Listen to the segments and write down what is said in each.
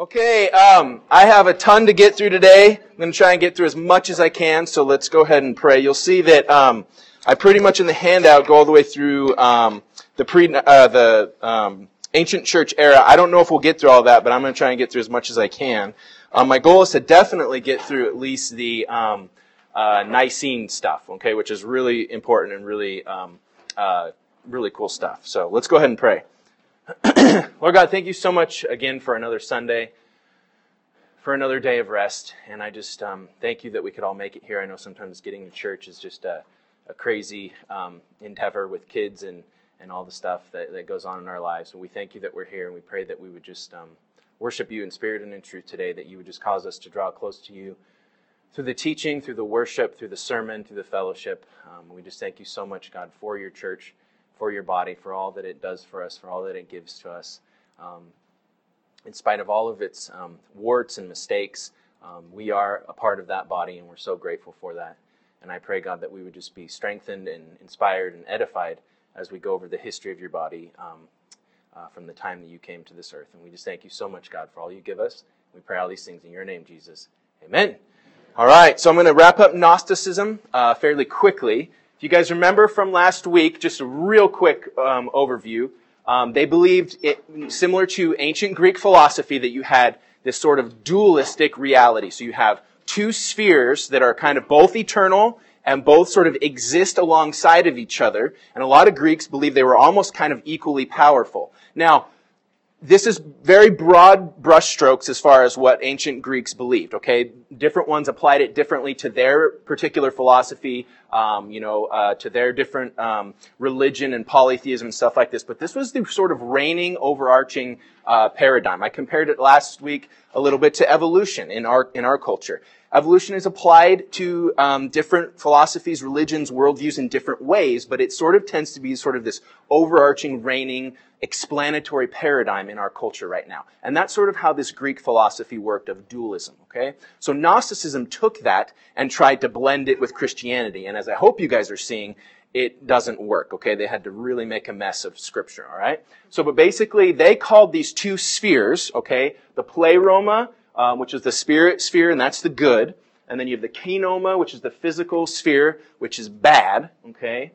Okay, um, I have a ton to get through today. I'm going to try and get through as much as I can, so let's go ahead and pray. You'll see that um, I pretty much in the handout go all the way through um, the pre uh, the um, ancient church era. I don't know if we'll get through all that, but I'm going to try and get through as much as I can. Um, my goal is to definitely get through at least the um, uh, Nicene stuff, okay, which is really important and really uh, really cool stuff. So let's go ahead and pray. Lord God, thank you so much again for another Sunday, for another day of rest. And I just um, thank you that we could all make it here. I know sometimes getting to church is just a, a crazy um, endeavor with kids and, and all the stuff that, that goes on in our lives. And we thank you that we're here and we pray that we would just um, worship you in spirit and in truth today, that you would just cause us to draw close to you through the teaching, through the worship, through the sermon, through the fellowship. Um, we just thank you so much, God, for your church for your body, for all that it does for us, for all that it gives to us. Um, in spite of all of its um, warts and mistakes, um, we are a part of that body, and we're so grateful for that. And I pray, God, that we would just be strengthened and inspired and edified as we go over the history of your body um, uh, from the time that you came to this earth. And we just thank you so much, God, for all you give us. We pray all these things in your name, Jesus. Amen. All right, so I'm going to wrap up Gnosticism uh, fairly quickly. If you guys remember from last week, just a real quick um, overview, um, they believed, it, similar to ancient Greek philosophy, that you had this sort of dualistic reality. So you have two spheres that are kind of both eternal and both sort of exist alongside of each other. And a lot of Greeks believe they were almost kind of equally powerful. Now, this is very broad brushstrokes as far as what ancient Greeks believed. Okay, different ones applied it differently to their particular philosophy, um, you know, uh, to their different um, religion and polytheism and stuff like this. But this was the sort of reigning, overarching uh, paradigm. I compared it last week a little bit to evolution in our in our culture. Evolution is applied to um, different philosophies, religions, worldviews in different ways, but it sort of tends to be sort of this overarching, reigning, explanatory paradigm in our culture right now. And that's sort of how this Greek philosophy worked of dualism, okay? So Gnosticism took that and tried to blend it with Christianity. And as I hope you guys are seeing, it doesn't work, okay? They had to really make a mess of scripture, alright? So, but basically, they called these two spheres, okay? The pleroma um, which is the spirit sphere, and that's the good. And then you have the kenoma, which is the physical sphere, which is bad, okay?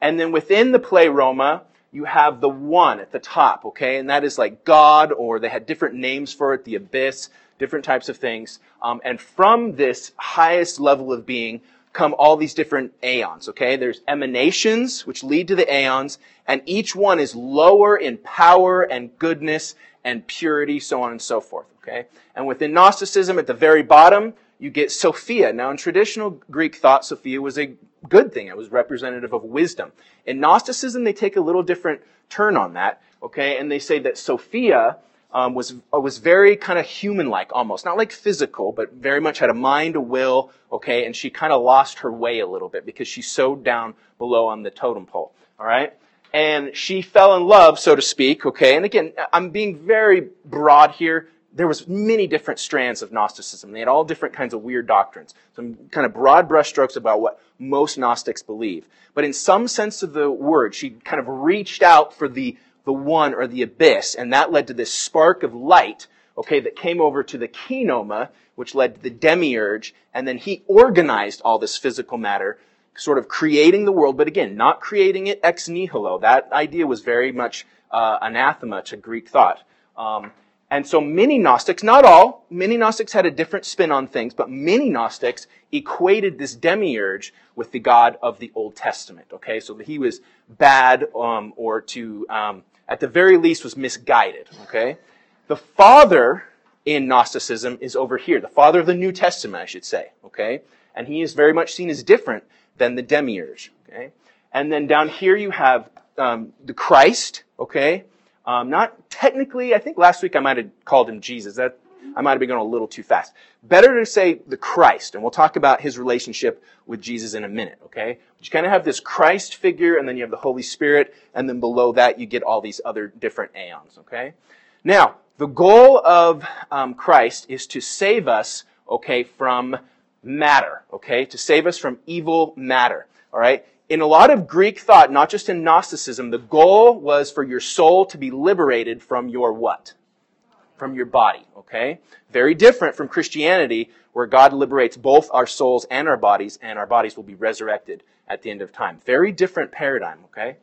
And then within the pleroma, you have the one at the top, okay? And that is like God, or they had different names for it, the abyss, different types of things. Um, and from this highest level of being come all these different aeons, okay? There's emanations, which lead to the aeons, and each one is lower in power and goodness and purity, so on and so forth. Okay? And within Gnosticism, at the very bottom, you get Sophia. Now, in traditional Greek thought, Sophia was a good thing. It was representative of wisdom. In Gnosticism, they take a little different turn on that. Okay? And they say that Sophia um, was uh, was very kind of human-like, almost not like physical, but very much had a mind, a will. Okay, and she kind of lost her way a little bit because she's so down below on the totem pole. All right, and she fell in love, so to speak. Okay, and again, I'm being very broad here there was many different strands of Gnosticism. They had all different kinds of weird doctrines. Some kind of broad brushstrokes about what most Gnostics believe. But in some sense of the word, she kind of reached out for the, the one or the abyss, and that led to this spark of light, okay, that came over to the kenoma, which led to the demiurge, and then he organized all this physical matter, sort of creating the world, but again, not creating it ex nihilo. That idea was very much uh, anathema to Greek thought. Um, and so many Gnostics, not all, many Gnostics had a different spin on things, but many Gnostics equated this demiurge with the God of the Old Testament. Okay, so he was bad, um, or to, um, at the very least, was misguided. Okay, the Father in Gnosticism is over here, the Father of the New Testament, I should say. Okay, and he is very much seen as different than the demiurge. Okay, and then down here you have um, the Christ. Okay, um, not technically, I think last week I might have called him Jesus. That I might have been going a little too fast. Better to say the Christ, and we'll talk about his relationship with Jesus in a minute, okay? But you kind of have this Christ figure, and then you have the Holy Spirit, and then below that you get all these other different aeons, okay? Now, the goal of um, Christ is to save us, okay, from matter, okay? To save us from evil matter, all right? In a lot of Greek thought, not just in Gnosticism, the goal was for your soul to be liberated from your what? from your body, okay? Very different from Christianity, where God liberates both our souls and our bodies, and our bodies will be resurrected at the end of time. Very different paradigm, okay?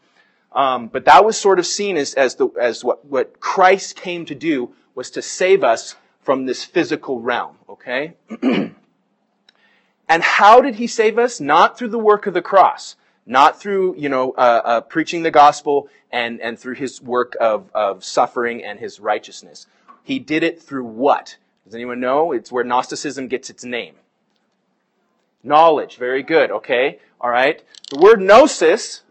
Um, but that was sort of seen as, as, the, as what, what Christ came to do was to save us from this physical realm, okay? and how did he save us? Not through the work of the cross, not through, you know, uh, uh, preaching the gospel and, and through his work of, of suffering and his righteousness. He did it through what? Does anyone know? It's where Gnosticism gets its name. Knowledge. Very good. Okay. All right. The word gnosis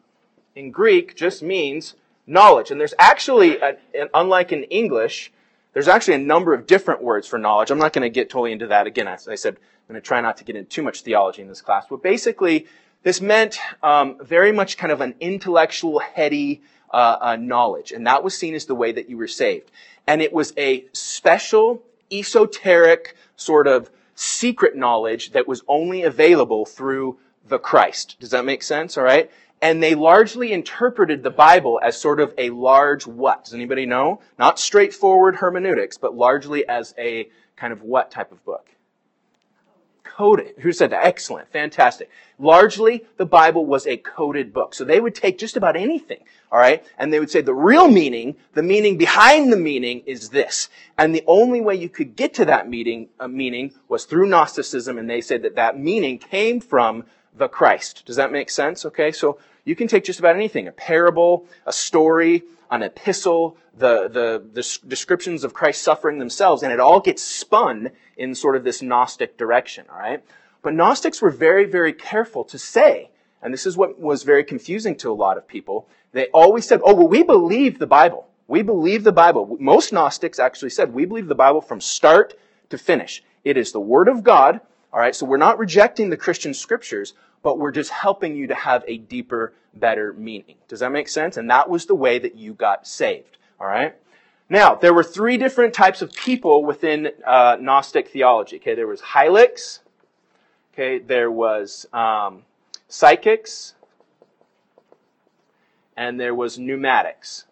in Greek just means knowledge. And there's actually, a, unlike in English, there's actually a number of different words for knowledge. I'm not going to get totally into that. Again, as I said, I'm going to try not to get into too much theology in this class. But basically, this meant um, very much kind of an intellectual, heady uh, uh, knowledge. And that was seen as the way that you were saved. And it was a special, esoteric, sort of secret knowledge that was only available through the Christ. Does that make sense? All right. And they largely interpreted the Bible as sort of a large what? Does anybody know? Not straightforward hermeneutics, but largely as a kind of what type of book? Coded. Who said that? Excellent. Fantastic. Largely, the Bible was a coded book. So they would take just about anything, all right, and they would say the real meaning, the meaning behind the meaning is this. And the only way you could get to that meaning, uh, meaning was through Gnosticism, and they said that that meaning came from the Christ. Does that make sense? Okay, so you can take just about anything a parable, a story, an epistle, the, the, the descriptions of Christ's suffering themselves, and it all gets spun in sort of this Gnostic direction, all right? But Gnostics were very, very careful to say, and this is what was very confusing to a lot of people. They always said, oh, well, we believe the Bible. We believe the Bible. Most Gnostics actually said, we believe the Bible from start to finish. It is the Word of God, all right? So we're not rejecting the Christian scriptures, but we're just helping you to have a deeper, better meaning. Does that make sense? And that was the way that you got saved. All right? Now, there were three different types of people within uh, Gnostic theology. Okay, there was Hylics. Okay, there was um, psychics, and there was pneumatics.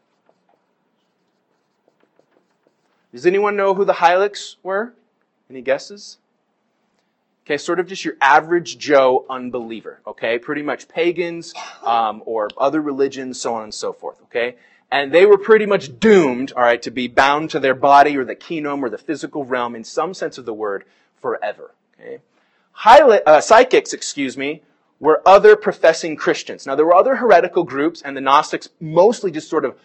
Does anyone know who the Hylics were? Any guesses? Okay, sort of just your average Joe unbeliever. Okay, pretty much pagans um, or other religions, so on and so forth. Okay, and they were pretty much doomed, all right, to be bound to their body or the kingdom or the physical realm in some sense of the word forever. Okay, uh, psychics, excuse me, were other professing Christians. Now there were other heretical groups, and the Gnostics mostly just sort of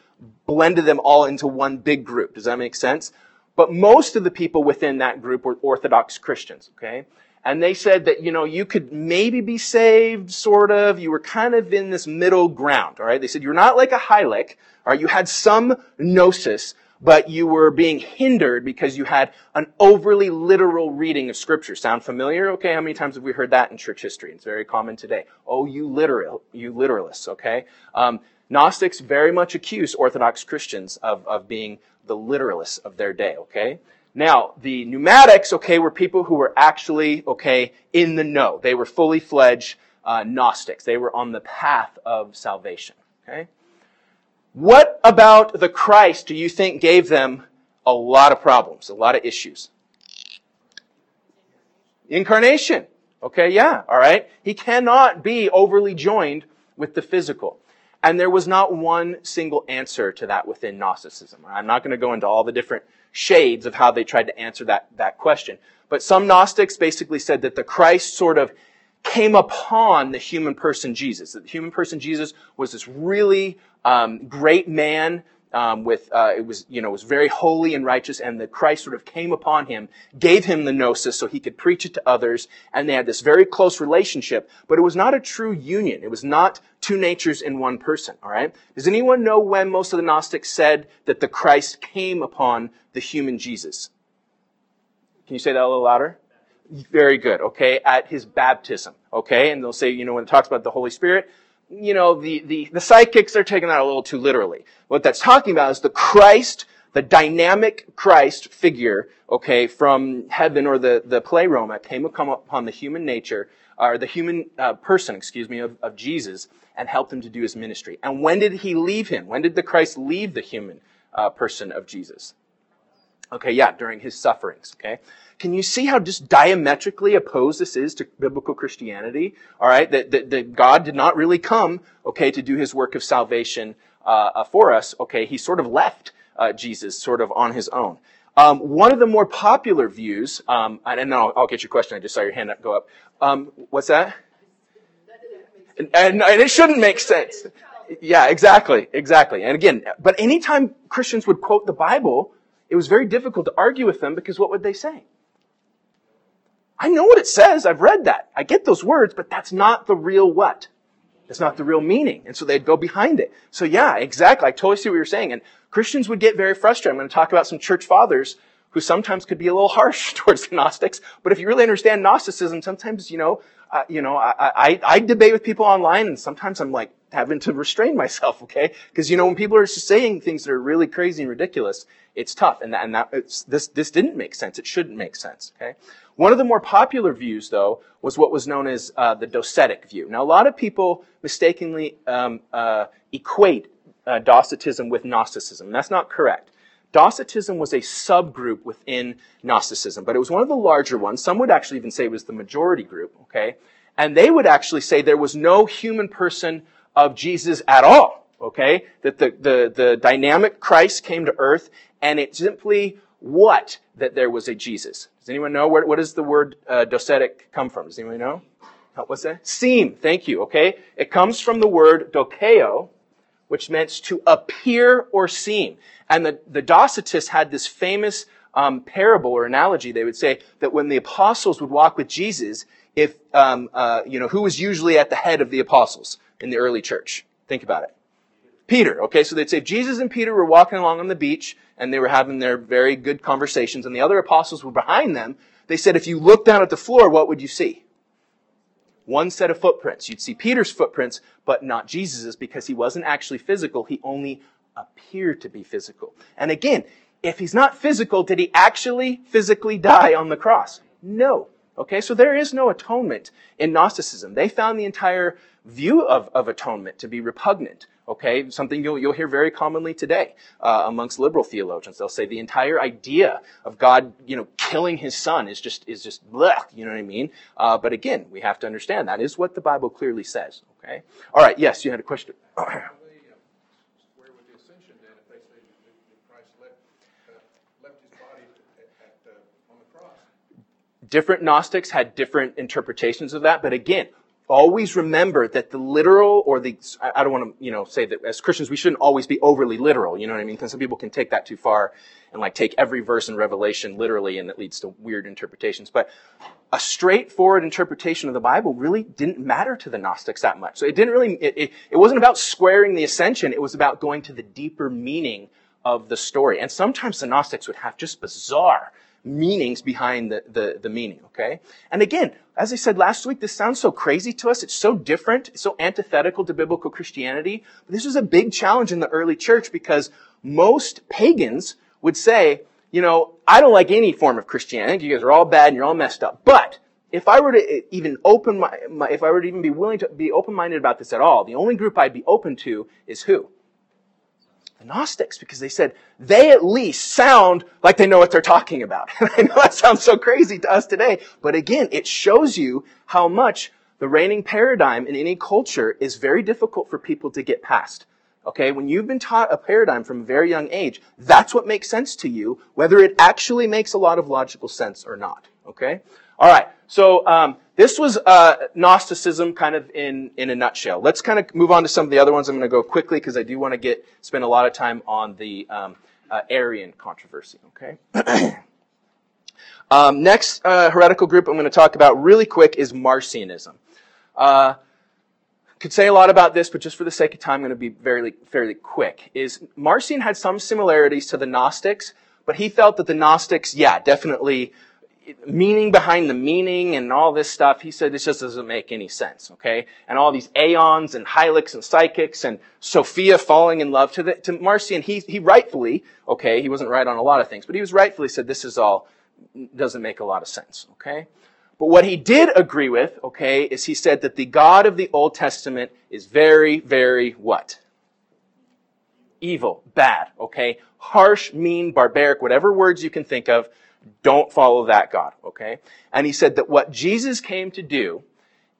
blended them all into one big group. Does that make sense? But most of the people within that group were Orthodox Christians. Okay and they said that, you know, you could maybe be saved, sort of. You were kind of in this middle ground, all right? They said you're not like a Hylic, all right? You had some gnosis, but you were being hindered because you had an overly literal reading of Scripture. Sound familiar? Okay, how many times have we heard that in church history? It's very common today. Oh, you literal, you literalists, okay? Um, Gnostics very much accuse Orthodox Christians of, of being the literalists of their day, okay? Now, the pneumatics, okay, were people who were actually, okay, in the know. They were fully fledged uh, Gnostics. They were on the path of salvation, okay? What about the Christ do you think gave them a lot of problems, a lot of issues? Incarnation. Okay, yeah, all right. He cannot be overly joined with the physical. And there was not one single answer to that within Gnosticism. I'm not going to go into all the different shades of how they tried to answer that, that question. But some Gnostics basically said that the Christ sort of came upon the human person Jesus. That the human person Jesus was this really um, great man um, with uh, it was you know was very holy and righteous, and the Christ sort of came upon him, gave him the gnosis so he could preach it to others, and they had this very close relationship. But it was not a true union. It was not two natures in one person. All right. Does anyone know when most of the Gnostics said that the Christ came upon the human Jesus? Can you say that a little louder? Very good. Okay, at his baptism. Okay, and they'll say you know when it talks about the Holy Spirit you know, the, the, the psychics are taking that a little too literally. What that's talking about is the Christ, the dynamic Christ figure, okay, from heaven or the, the pleroma came upon the human nature, or the human uh, person, excuse me, of, of Jesus and helped him to do his ministry. And when did he leave him? When did the Christ leave the human uh, person of Jesus? Okay, yeah, during his sufferings, okay? Can you see how just diametrically opposed this is to biblical Christianity? All right, that, that, that God did not really come, okay, to do his work of salvation uh, uh, for us. Okay, he sort of left uh, Jesus sort of on his own. Um, one of the more popular views, um, and then I'll, I'll, get your question. I just saw your hand up, go up. Um, what's that? And, and, and it shouldn't make sense. Yeah, exactly, exactly. And again, but anytime Christians would quote the Bible, it was very difficult to argue with them because what would they say? I know what it says. I've read that. I get those words, but that's not the real what? That's not the real meaning. And so they'd go behind it. So yeah, exactly. I totally see what you're saying. And Christians would get very frustrated. I'm going to talk about some church fathers who sometimes could be a little harsh towards the Gnostics. But if you really understand Gnosticism, sometimes, you know, uh, you know, I, I, I debate with people online and sometimes I'm like having to restrain myself, okay? Because, you know, when people are saying things that are really crazy and ridiculous, it's tough. And that, and that, this, this didn't make sense. It shouldn't make sense, okay? One of the more popular views, though, was what was known as uh, the docetic view. Now, a lot of people mistakenly um, uh, equate uh, Docetism with Gnosticism. That's not correct. Docetism was a subgroup within Gnosticism, but it was one of the larger ones. Some would actually even say it was the majority group, okay? And they would actually say there was no human person of Jesus at all, okay? That the, the, the dynamic Christ came to earth and it simply what? That there was a Jesus. Does anyone know where, what does the word uh, docetic come from? Does anyone know? What's that? Seem. Thank you. Okay. It comes from the word dokeo, which meant to appear or seem. And the, the Docetists had this famous um, parable or analogy. They would say that when the apostles would walk with Jesus, if um, uh, you know who was usually at the head of the apostles in the early church. Think about it. Peter. Okay, so they'd say Jesus and Peter were walking along on the beach and they were having their very good conversations and the other apostles were behind them. They said, if you look down at the floor, what would you see? One set of footprints. You'd see Peter's footprints, but not Jesus's because he wasn't actually physical. He only appeared to be physical. And again, if he's not physical, did he actually physically die on the cross? No. Okay, so there is no atonement in Gnosticism. They found the entire view of, of atonement to be repugnant. Okay, something you'll, you'll hear very commonly today uh, amongst liberal theologians. They'll say the entire idea of God, you know, killing His Son is just is just blech. You know what I mean? Uh, but again, we have to understand that is what the Bible clearly says. Okay. All right. Yes, you had a question. Where would the ascension then if they say that Christ left his body at at on the cross? Different Gnostics had different interpretations of that, but again, always remember that the literal or the I don't want to you know say that as Christians we shouldn't always be overly literal. You know what I mean? Because some people can take that too far and like take every verse in Revelation literally, and it leads to weird interpretations. But a straightforward interpretation of the Bible really didn't matter to the Gnostics that much. So it didn't really it, it, it wasn't about squaring the ascension. It was about going to the deeper meaning of the story. And sometimes the Gnostics would have just bizarre meanings behind the, the, the meaning, okay? And again, as I said last week, this sounds so crazy to us. It's so different. It's so antithetical to biblical Christianity. But this was a big challenge in the early church because most pagans would say, you know, I don't like any form of Christianity. You guys are all bad and you're all messed up. But if I were to even open my, my if I were to even be willing to be open-minded about this at all, the only group I'd be open to is who? Gnostics because they said they at least sound like they know what they're talking about. I know that sounds so crazy to us today, but again, it shows you how much the reigning paradigm in any culture is very difficult for people to get past. Okay, when you've been taught a paradigm from a very young age, that's what makes sense to you, whether it actually makes a lot of logical sense or not. Okay? All right. So um, this was uh, Gnosticism, kind of in in a nutshell. Let's kind of move on to some of the other ones. I'm going to go quickly because I do want to get spend a lot of time on the um, uh, Arian controversy. Okay. um, next uh, heretical group I'm going to talk about really quick is Marcionism. Uh, could say a lot about this, but just for the sake of time, I'm going to be very fairly quick. Is Marcion had some similarities to the Gnostics, but he felt that the Gnostics, yeah, definitely meaning behind the meaning and all this stuff, he said this just doesn't make any sense, okay? And all these aeons and hylics and psychics and Sophia falling in love to the, to Marcion, he, he rightfully, okay, he wasn't right on a lot of things, but he was rightfully said this is all, doesn't make a lot of sense, okay? But what he did agree with, okay, is he said that the God of the Old Testament is very, very what? evil, bad, okay? Harsh, mean, barbaric, whatever words you can think of, don't follow that God, okay? And he said that what Jesus came to do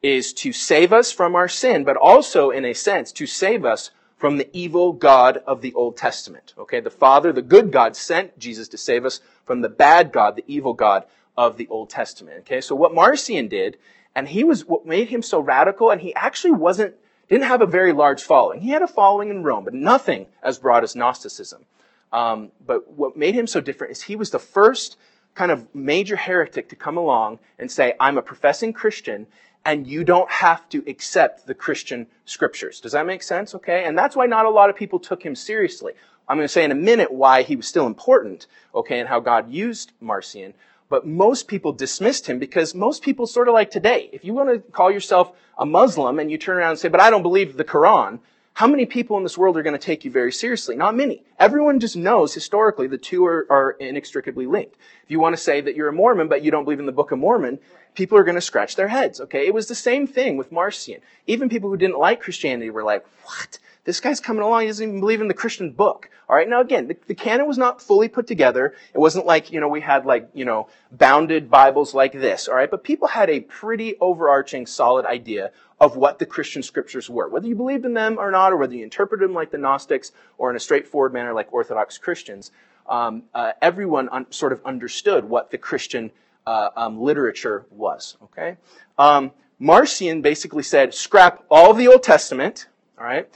is to save us from our sin, but also, in a sense, to save us from the evil God of the Old Testament. Okay, the Father, the good God, sent Jesus to save us from the bad God, the evil God of the Old Testament. Okay, so what Marcion did, and he was what made him so radical, and he actually wasn't, didn't have a very large following. He had a following in Rome, but nothing as broad as Gnosticism. Um, but what made him so different is he was the first kind of major heretic to come along and say, I'm a professing Christian, and you don't have to accept the Christian scriptures. Does that make sense? Okay? And that's why not a lot of people took him seriously. I'm going to say in a minute why he was still important, okay, and how God used Marcion. But most people dismissed him because most people sort of like today. If you want to call yourself a Muslim and you turn around and say, but I don't believe the Quran, how many people in this world are going to take you very seriously? Not many. Everyone just knows historically the two are, are inextricably linked. If you want to say that you're a Mormon, but you don't believe in the Book of Mormon, people are going to scratch their heads, okay? It was the same thing with Marcion. Even people who didn't like Christianity were like, what? This guy's coming along, he doesn't even believe in the Christian book. Alright, now again, the, the, canon was not fully put together. It wasn't like, you know, we had like, you know, bounded Bibles like this, alright? But people had a pretty overarching, solid idea of what the Christian scriptures were. Whether you believed in them or not, or whether you interpreted them like the Gnostics, or in a straightforward manner like Orthodox Christians, um, uh, everyone un- sort of understood what the Christian uh, um, literature was. Okay, um, Marcion basically said, scrap all the Old Testament, all right,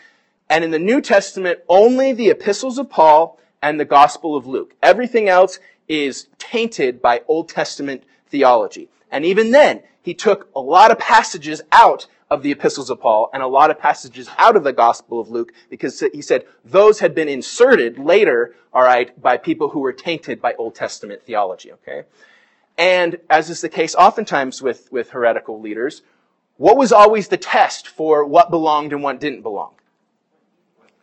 and in the New Testament only the epistles of Paul and the Gospel of Luke. Everything else is tainted by Old Testament theology. And even then, he took a lot of passages out of the epistles of Paul and a lot of passages out of the Gospel of Luke because he said those had been inserted later, all right, by people who were tainted by Old Testament theology, okay? And as is the case oftentimes with, with heretical leaders, what was always the test for what belonged and what didn't belong?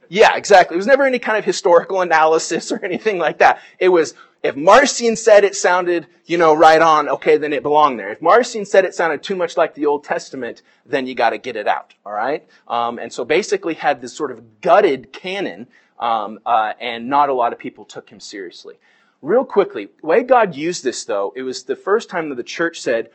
Yeah, exactly. It was never any kind of historical analysis or anything like that. It was, if Marcion said it sounded, you know, right on, okay, then it belonged there. If Marcion said it sounded too much like the Old Testament, then you gotta get it out, alright? Um, and so basically had this sort of gutted canon, um, uh, and not a lot of people took him seriously. Real quickly, way God used this though, it was the first time that the church said,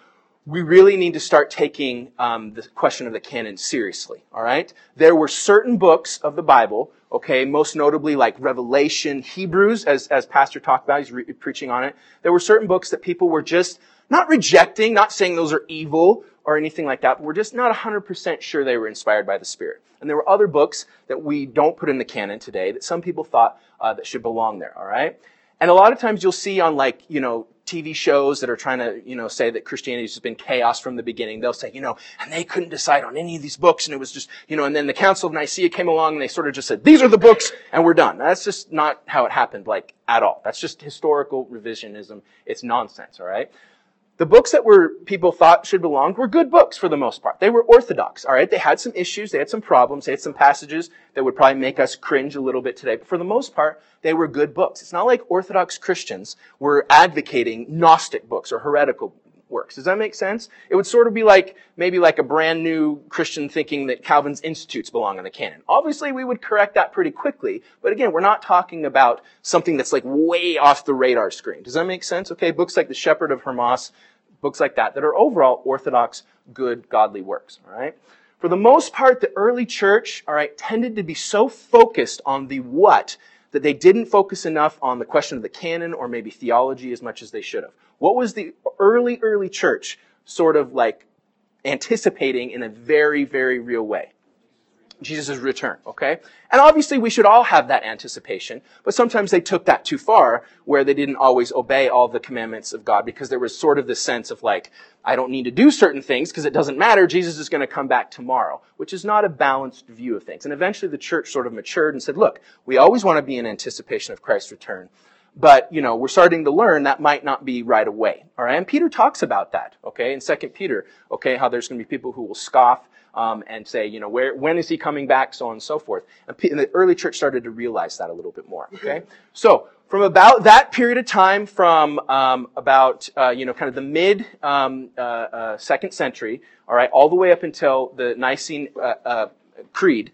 we really need to start taking um, the question of the canon seriously. All right, there were certain books of the Bible, okay, most notably like Revelation, Hebrews, as as Pastor talked about, he's re- preaching on it. There were certain books that people were just not rejecting, not saying those are evil or anything like that, but we're just not 100% sure they were inspired by the Spirit. And there were other books that we don't put in the canon today that some people thought uh, that should belong there. All right. And a lot of times you'll see on like, you know, TV shows that are trying to, you know, say that Christianity has been chaos from the beginning. They'll say, you know, and they couldn't decide on any of these books and it was just, you know, and then the Council of Nicaea came along and they sort of just said, these are the books and we're done. That's just not how it happened, like, at all. That's just historical revisionism. It's nonsense, alright? The books that were people thought should belong were good books for the most part. They were orthodox, all right? They had some issues, they had some problems, they had some passages that would probably make us cringe a little bit today, but for the most part, they were good books. It's not like orthodox Christians were advocating Gnostic books or heretical works. Does that make sense? It would sort of be like maybe like a brand new Christian thinking that Calvin's institutes belong in the canon. Obviously, we would correct that pretty quickly, but again, we're not talking about something that's like way off the radar screen. Does that make sense? Okay, books like The Shepherd of Hermas, books like that that are overall orthodox, good, godly works. All right. For the most part, the early church, all right, tended to be so focused on the what that they didn't focus enough on the question of the canon or maybe theology as much as they should have. What was the early, early church sort of like anticipating in a very, very real way? Jesus' return, okay? And obviously we should all have that anticipation, but sometimes they took that too far where they didn't always obey all the commandments of God because there was sort of this sense of like, I don't need to do certain things because it doesn't matter, Jesus is going to come back tomorrow, which is not a balanced view of things. And eventually the church sort of matured and said, look, we always want to be in anticipation of Christ's return. But, you know, we're starting to learn that might not be right away. All right. And Peter talks about that, okay, in Second Peter, okay, how there's going to be people who will scoff um, and say, you know, where, when is he coming back, so on and so forth. And, and the early church started to realize that a little bit more. Okay, so from about that period of time, from um, about uh, you know kind of the mid um, uh, uh, second century, all right, all the way up until the Nicene uh, uh, Creed,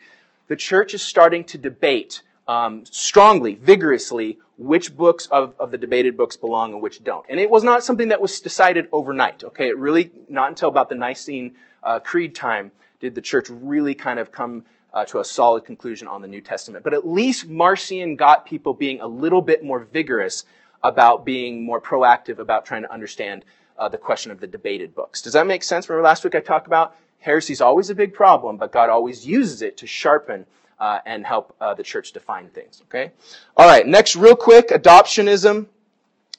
the church is starting to debate um, strongly, vigorously, which books of, of the debated books belong and which don't. And it was not something that was decided overnight, okay? It really, not until about the Nicene uh, Creed time did the church really kind of come uh, to a solid conclusion on the New Testament. But at least Marcion got people being a little bit more vigorous about being more proactive about trying to understand uh, the question of the debated books. Does that make sense? Remember last week I talked about heresy is always a big problem, but God always uses it to sharpen uh, and help uh, the church define things. Okay. All right. Next, real quick, adoptionism.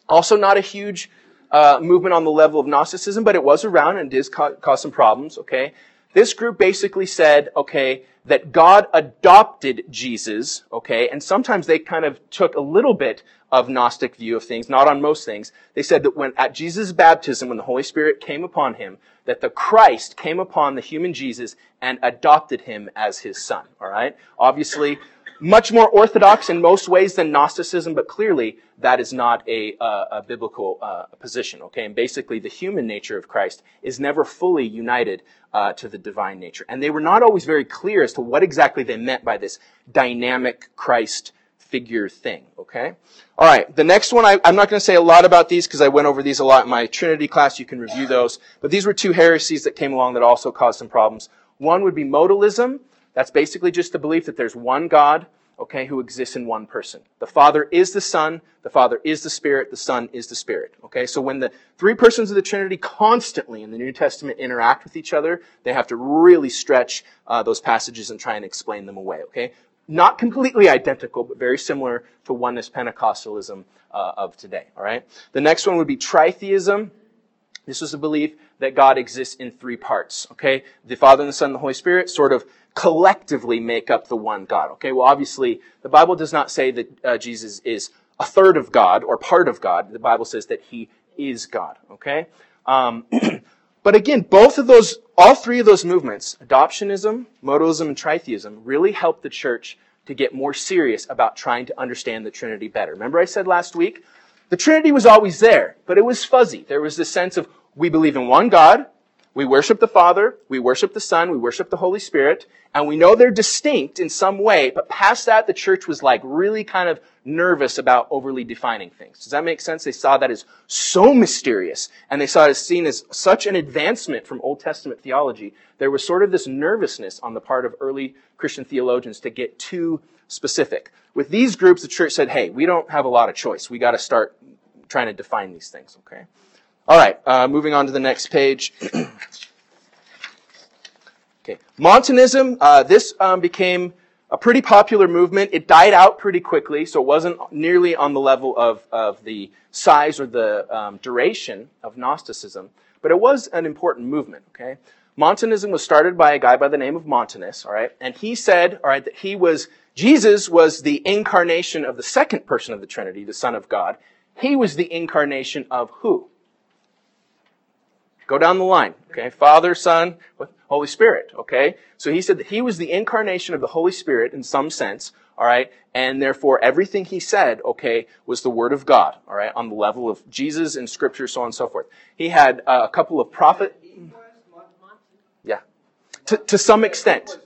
Also, not a huge uh, movement on the level of Gnosticism, but it was around and did cause, cause some problems. Okay. This group basically said, okay, that God adopted Jesus, okay, and sometimes they kind of took a little bit of Gnostic view of things, not on most things. They said that when at Jesus' baptism, when the Holy Spirit came upon him, that the Christ came upon the human Jesus and adopted him as his son, alright? Obviously, much more orthodox in most ways than Gnosticism, but clearly that is not a, uh, a biblical uh, position. Okay, and basically the human nature of Christ is never fully united uh, to the divine nature, and they were not always very clear as to what exactly they meant by this dynamic Christ figure thing. Okay, all right. The next one, I, I'm not going to say a lot about these because I went over these a lot in my Trinity class. You can review those, but these were two heresies that came along that also caused some problems. One would be modalism that's basically just the belief that there's one God, okay, who exists in one person. The Father is the Son, the Father is the Spirit, the Son is the Spirit. Okay, so when the three persons of the Trinity constantly in the New Testament interact with each other, they have to really stretch uh, those passages and try and explain them away. Okay, not completely identical, but very similar to oneness Pentecostalism uh, of today. All right. The next one would be tritheism. This was a belief that God exists in three parts. Okay, the Father and the Son and the Holy Spirit sort of collectively make up the one God. Okay, well, obviously, the Bible does not say that uh, Jesus is a third of God or part of God. The Bible says that he is God. Okay? Um, but again, both of those, all three of those movements, adoptionism, modalism, and tritheism, really help the church to get more serious about trying to understand the Trinity better. Remember I said last week? The Trinity was always there, but it was fuzzy. There was this sense of, we believe in one God, we worship the Father, we worship the Son, we worship the Holy Spirit, and we know they're distinct in some way, but past that, the church was like really kind of nervous about overly defining things. Does that make sense? They saw that as so mysterious, and they saw it as seen as such an advancement from Old Testament theology. There was sort of this nervousness on the part of early Christian theologians to get too specific. With these groups, the church said, hey, we don't have a lot of choice. We gotta start trying to define these things, okay? All right, uh, moving on to the next page. okay, Montanism. Uh, this um, became a pretty popular movement. It died out pretty quickly, so it wasn't nearly on the level of, of the size or the um, duration of Gnosticism, but it was an important movement. Okay, Montanism was started by a guy by the name of Montanus. All right, and he said, all right, that he was Jesus was the incarnation of the second person of the Trinity, the Son of God. He was the incarnation of who? Go down the line. Okay. Father, Son, Holy Spirit. Okay. So he said that he was the incarnation of the Holy Spirit in some sense. All right. And therefore everything he said, okay, was the word of God. All right. On the level of Jesus and scripture, so on and so forth. He had uh, a couple of prophet. Yeah. To, to some extent.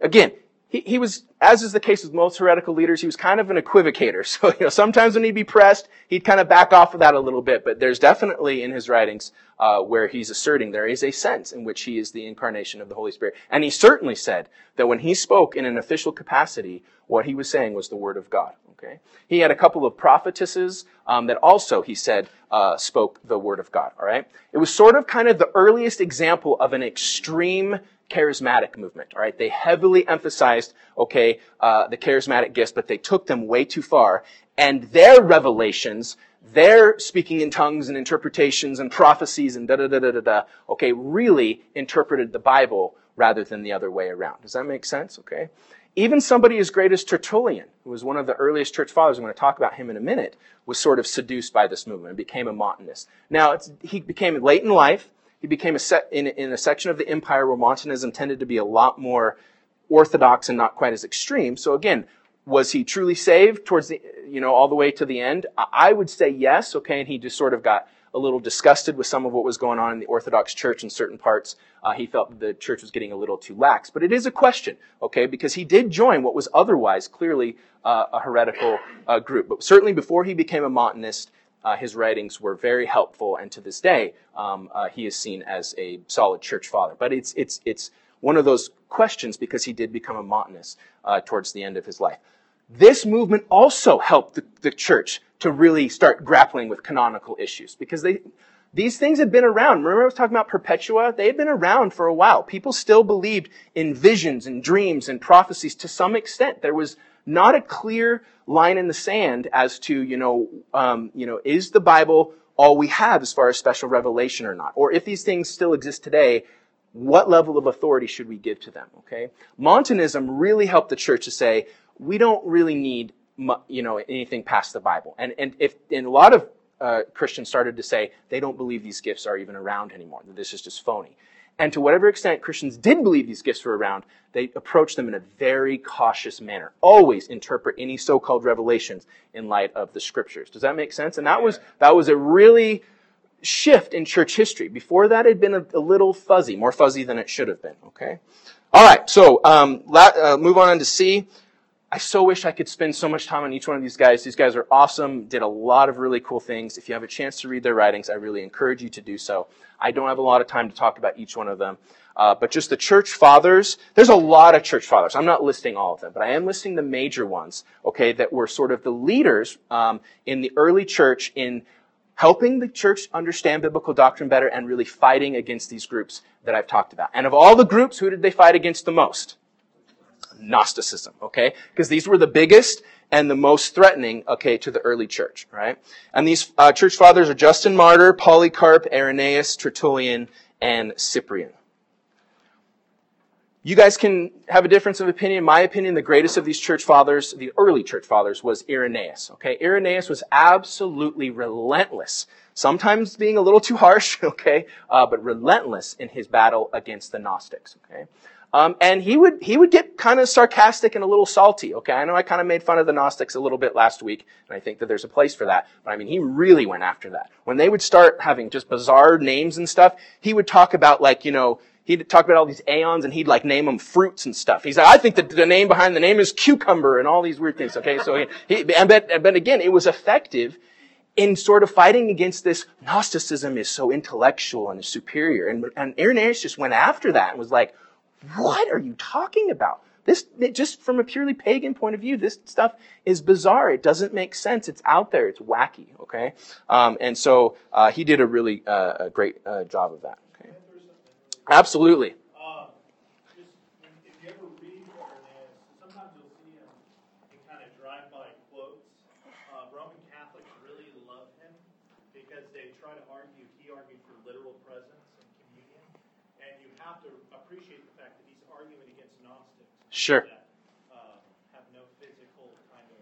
Again, he, he was, as is the case with most heretical leaders, he was kind of an equivocator. So, you know, sometimes when he'd be pressed, he'd kind of back off of that a little bit. But there's definitely in his writings uh, where he's asserting there is a sense in which he is the incarnation of the Holy Spirit. And he certainly said that when he spoke in an official capacity, what he was saying was the Word of God. Okay, he had a couple of prophetesses um, that also he said uh, spoke the Word of God. All right, it was sort of kind of the earliest example of an extreme charismatic movement. All right, they heavily emphasized okay uh, the charismatic gifts, but they took them way too far, and their revelations, their speaking in tongues and interpretations and prophecies and da da da da da da, okay, really interpreted the Bible rather than the other way around. Does that make sense? Okay. Even somebody as great as Tertullian, who was one of the earliest church fathers, I'm going to talk about him in a minute, was sort of seduced by this movement and became a Montanist. Now, he became late in life. He became a set in, in a section of the empire where Montanism tended to be a lot more orthodox and not quite as extreme. So again, was he truly saved towards the, you know, all the way to the end? I would say yes, okay, and he just sort of got a little disgusted with some of what was going on in the Orthodox Church in certain parts. Uh, he felt the church was getting a little too lax. But it is a question, okay, because he did join what was otherwise clearly uh, a heretical uh, group. But certainly before he became a Montanist, uh, his writings were very helpful, and to this day, um, uh, he is seen as a solid church father. But it's it's it's one of those questions because he did become a Montanist uh, towards the end of his life. This movement also helped the, the church to really start grappling with canonical issues because they these things had been around. Remember I was talking about Perpetua? They had been around for a while. People still believed in visions and dreams and prophecies to some extent. There was not a clear line in the sand as to, you know, um, you know, is the Bible all we have as far as special revelation or not? Or if these things still exist today, what level of authority should we give to them? Okay. Montanism really helped the church to say, we don't really need, you know, anything past the Bible. And, and if, and a lot of uh, Christians started to say they don't believe these gifts are even around anymore, that this is just phony. And to whatever extent Christians did believe these gifts were around, they approached them in a very cautious manner. Always interpret any so-called revelations in light of the scriptures. Does that make sense? And that was, that was a really shift in church history. Before that, it had been a, a little fuzzy, more fuzzy than it should have been. Okay? Alright, so, um, la- uh, move on to C. I so wish I could spend so much time on each one of these guys. These guys are awesome, did a lot of really cool things. If you have a chance to read their writings, I really encourage you to do so. I don't have a lot of time to talk about each one of them. Uh, but just the church fathers, there's a lot of church fathers. I'm not listing all of them, but I am listing the major ones, okay, that were sort of the leaders um, in the early church in helping the church understand biblical doctrine better and really fighting against these groups that I've talked about. And of all the groups, who did they fight against the most? Gnosticism, okay? Because these were the biggest and the most threatening, okay, to the early church, right? And these uh, church fathers are Justin Martyr, Polycarp, Irenaeus, Tertullian, and Cyprian. You guys can have a difference of opinion. My opinion, the greatest of these church fathers, the early church fathers, was Irenaeus. Okay, Irenaeus was absolutely relentless. Sometimes being a little too harsh, okay, uh, but relentless in his battle against the Gnostics. Okay, um, and he would he would get kind of sarcastic and a little salty. Okay, I know I kind of made fun of the Gnostics a little bit last week, and I think that there's a place for that. But I mean, he really went after that. When they would start having just bizarre names and stuff, he would talk about like you know he'd talk about all these aeons and he'd like name them fruits and stuff. He's like, I think that the name behind the name is cucumber and all these weird things. Okay, so he, but but again, it was effective in sort of fighting against this Gnosticism is so intellectual and superior. And, and Irenaeus just went after that and was like, what are you talking about? This, just from a purely pagan point of view, this stuff is bizarre. It doesn't make sense. It's out there. It's wacky. Okay, um, and so uh, he did a really uh, a great uh, job of that. Okay, absolutely. Sure. That, uh, have no physical kind of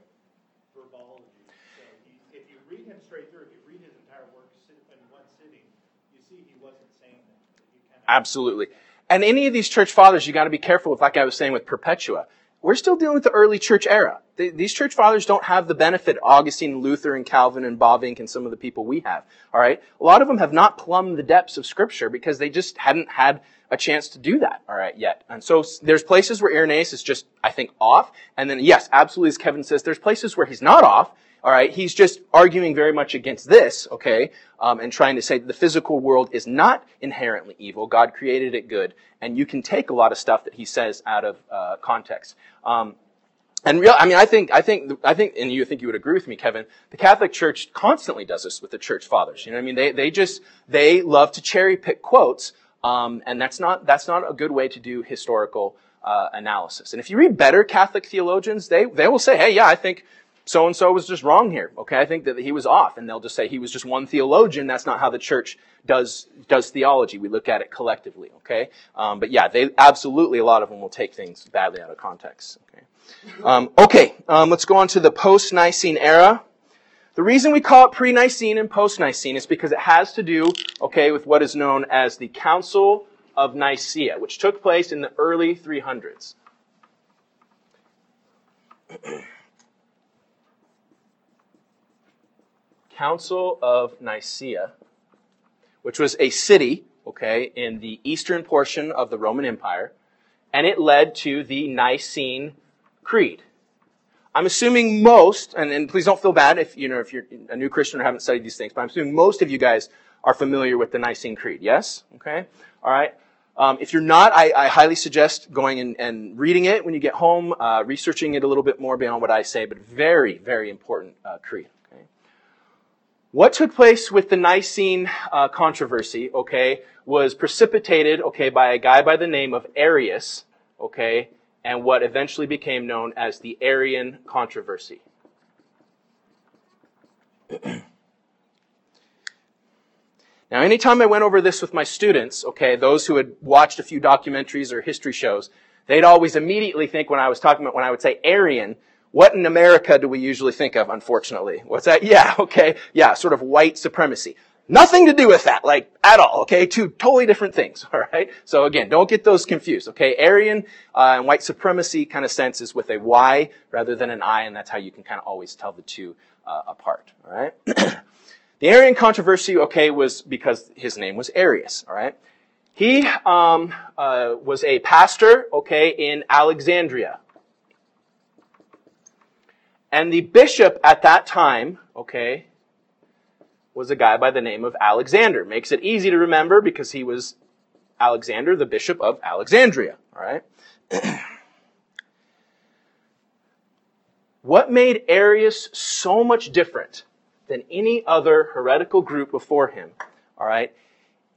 verbology. So he, if you read him straight through, if you read his entire work in one sitting, you see he wasn't saying that. Absolutely. And any of these church fathers, you got to be careful with, like I was saying with Perpetua. We're still dealing with the early church era. These church fathers don't have the benefit Augustine, Luther, and Calvin, and Bavinck, and some of the people we have. All right, a lot of them have not plumbed the depths of Scripture because they just hadn't had a chance to do that, all right, yet. And so there's places where Irenaeus is just, I think, off. And then, yes, absolutely, as Kevin says, there's places where he's not off. All right, he's just arguing very much against this, okay, um, and trying to say the physical world is not inherently evil. God created it good, and you can take a lot of stuff that he says out of uh, context. Um, and real, I mean, I think, I think, I think, and you think you would agree with me, Kevin. The Catholic Church constantly does this with the church fathers. You know what I mean? They, they just, they love to cherry pick quotes um, and that's not, that's not a good way to do historical uh, analysis. And if you read better Catholic theologians, they, they will say, hey, yeah, I think so and so was just wrong here. Okay, I think that he was off, and they'll just say he was just one theologian. That's not how the church does does theology. We look at it collectively. Okay, um, but yeah, they absolutely a lot of them will take things badly out of context. Okay, um, okay, um, let's go on to the post Nicene era. The reason we call it pre-Nicene and post-Nicene is because it has to do, okay, with what is known as the Council of Nicaea, which took place in the early 300s. Council of Nicaea. which was a city, okay, in the eastern portion of the Roman Empire, and it led to the Nicene Creed. I'm assuming most, and, and please don't feel bad if you know if you're a new Christian or haven't studied these things, but I'm assuming most of you guys are familiar with the Nicene Creed. Yes? Okay? All right. Um, if you're not, I, I highly suggest going and, and, reading it when you get home, uh, researching it a little bit more beyond what I say, but very, very important uh, creed. Okay? What took place with the Nicene uh, controversy, okay, was precipitated, okay, by a guy by the name of Arius, okay, and what eventually became known as the Arian controversy. Now, anytime I went over this with my students, okay, those who had watched a few documentaries or history shows, they'd always immediately think when I was talking about, when I would say Arian, what in America do we usually think of, unfortunately? What's that? Yeah, okay, yeah, sort of white supremacy. Nothing to do with that, like, at all, okay? Two totally different things, alright? So again, don't get those confused, okay? Aryan uh, and white supremacy kind of sense is with a Y rather than an I, and that's how you can kind of always tell the two uh, apart, alright? the Arian controversy, okay, was because his name was Arius, alright? He um, uh, was a pastor, okay, in Alexandria. And the bishop at that time, okay, was a guy by the name of Alexander. Makes it easy to remember because he was Alexander, the bishop of Alexandria. All right. what made Arius so much different than any other heretical group before him, all right,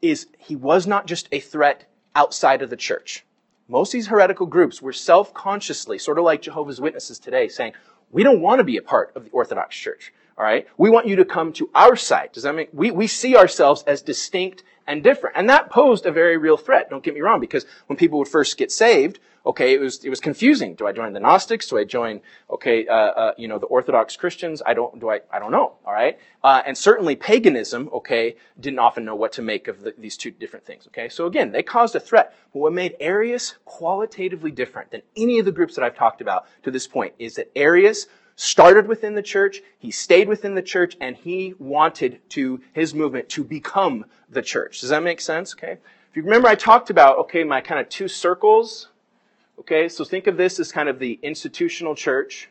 is he was not just a threat outside of the church. Most of these heretical groups were self-consciously, sort of like Jehovah's Witnesses today, saying, we don't want to be a part of the Orthodox Church. All right. We want you to come to our site. Does that make, we, we see ourselves as distinct and different. And that posed a very real threat. Don't get me wrong, because when people would first get saved, okay, it was, it was confusing. Do I join the Gnostics? Do I join, okay, uh, uh, you know, the Orthodox Christians? I don't, do I, I don't know. All right. Uh, and certainly paganism, okay, didn't often know what to make of the, these two different things. Okay. So again, they caused a threat. But what made Arius qualitatively different than any of the groups that I've talked about to this point is that Arius started within the church, he stayed within the church, and he wanted to, his movement to become the church. Does that make sense? Okay. If you remember, I talked about, okay, my kind of two circles. Okay, so think of this as kind of the institutional church.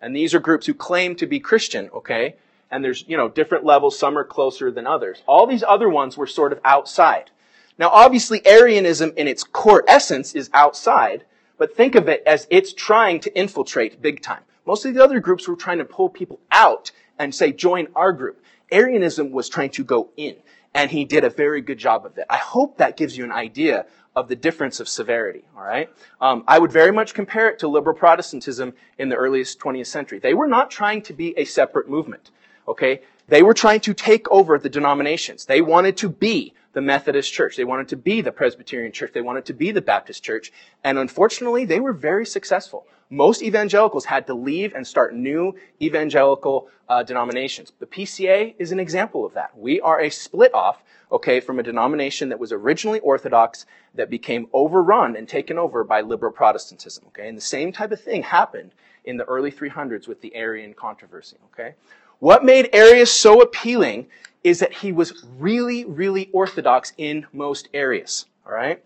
And these are groups who claim to be Christian, okay? And there's, you know, different levels. Some are closer than others. All these other ones were sort of outside. Now, obviously, Arianism in its core essence is outside, but think of it as it's trying to infiltrate big time. Most of the other groups were trying to pull people out and say, join our group. Arianism was trying to go in, and he did a very good job of it. I hope that gives you an idea of the difference of severity, all right? Um, I would very much compare it to liberal Protestantism in the earliest 20th century. They were not trying to be a separate movement, okay? They were trying to take over the denominations. They wanted to be the Methodist Church. They wanted to be the Presbyterian Church. They wanted to be the Baptist Church. And unfortunately, they were very successful. Most evangelicals had to leave and start new evangelical uh, denominations. The PCA is an example of that. We are a split off, okay, from a denomination that was originally Orthodox that became overrun and taken over by liberal Protestantism, okay? And the same type of thing happened in the early 300s with the Arian controversy, okay? What made Arius so appealing is that he was really, really orthodox in most areas. All right.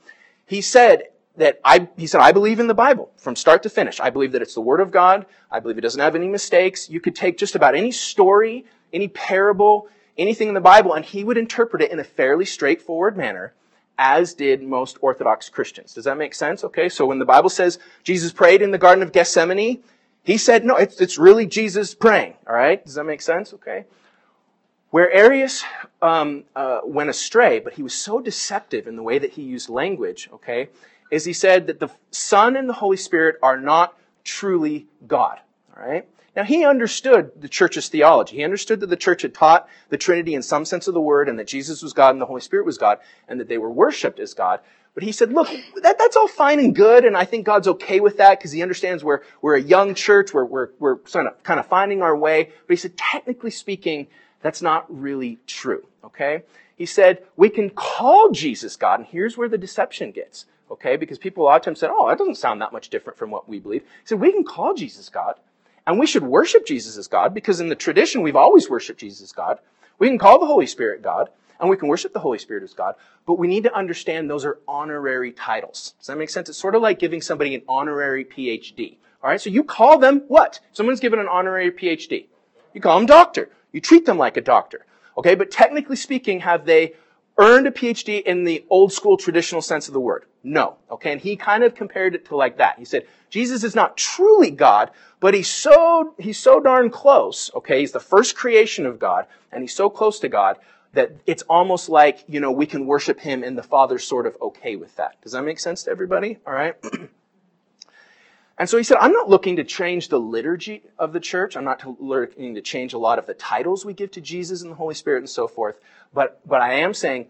He said that I, he said, I believe in the Bible from start to finish. I believe that it's the Word of God. I believe it doesn't have any mistakes. You could take just about any story, any parable, anything in the Bible, and he would interpret it in a fairly straightforward manner, as did most Orthodox Christians. Does that make sense? Okay, so when the Bible says Jesus prayed in the Garden of Gethsemane, he said, no, it's, it's really Jesus praying. All right? Does that make sense? Okay. Where Arius um, uh, went astray, but he was so deceptive in the way that he used language, okay, is he said that the Son and the Holy Spirit are not truly God. All right? Now, he understood the church's theology. He understood that the church had taught the Trinity in some sense of the word and that Jesus was God and the Holy Spirit was God and that they were worshiped as God. But he said, look, that, that's all fine and good, and I think God's okay with that because he understands we're, we're a young church, we're, we're, we're kind of, kind of finding our way. But he said, technically speaking, that's not really true, okay? He said, we can call Jesus God, and here's where the deception gets, okay? Because people a lot of times said, oh, that doesn't sound that much different from what we believe. He said, we can call Jesus God, and we should worship Jesus as God, because in the tradition we've always worshiped Jesus as God. We can call the Holy Spirit God, and we can worship the Holy Spirit as God, but we need to understand those are honorary titles. Does that make sense? It's sort of like giving somebody an honorary PhD. All right, so you call them what? Someone's given an honorary PhD. You call them doctor. You treat them like a doctor. Okay, but technically speaking, have they earned a PhD in the old school traditional sense of the word? No. Okay, and he kind of compared it to like that. He said, Jesus is not truly God, but he's so, he's so darn close. Okay, he's the first creation of God, and he's so close to God that it's almost like, you know, we can worship him and the Father's sort of okay with that. Does that make sense to everybody? All right? and so he said, I'm not looking to change the liturgy of the church. I'm not looking to change a lot of the titles we give to Jesus and the Holy Spirit and so forth. But, but I am saying